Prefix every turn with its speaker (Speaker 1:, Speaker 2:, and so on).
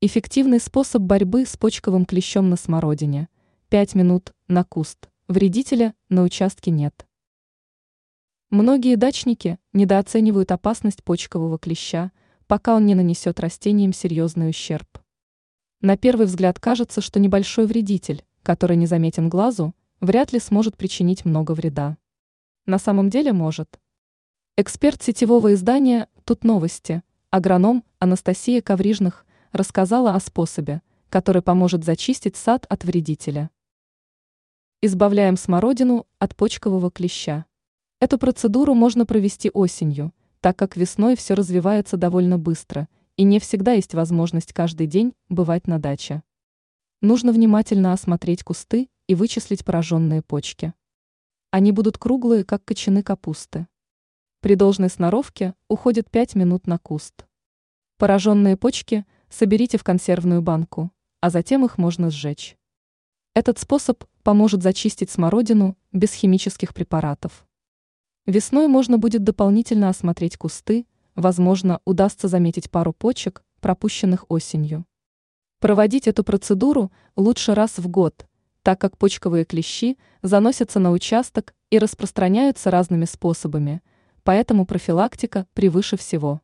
Speaker 1: Эффективный способ борьбы с почковым клещом на смородине. 5 минут на куст. Вредителя на участке нет. Многие дачники недооценивают опасность почкового клеща, пока он не нанесет растениям серьезный ущерб. На первый взгляд кажется, что небольшой вредитель, который не заметен глазу, вряд ли сможет причинить много вреда. На самом деле может. Эксперт сетевого издания «Тут новости», агроном Анастасия Коврижных, рассказала о способе, который поможет зачистить сад от вредителя. Избавляем смородину от почкового клеща. Эту процедуру можно провести осенью, так как весной все развивается довольно быстро, и не всегда есть возможность каждый день бывать на даче. Нужно внимательно осмотреть кусты и вычислить пораженные почки. Они будут круглые, как кочаны капусты. При должной сноровке уходит 5 минут на куст. Пораженные почки соберите в консервную банку, а затем их можно сжечь. Этот способ поможет зачистить смородину без химических препаратов. Весной можно будет дополнительно осмотреть кусты, возможно, удастся заметить пару почек, пропущенных осенью. Проводить эту процедуру лучше раз в год, так как почковые клещи заносятся на участок и распространяются разными способами, поэтому профилактика превыше всего.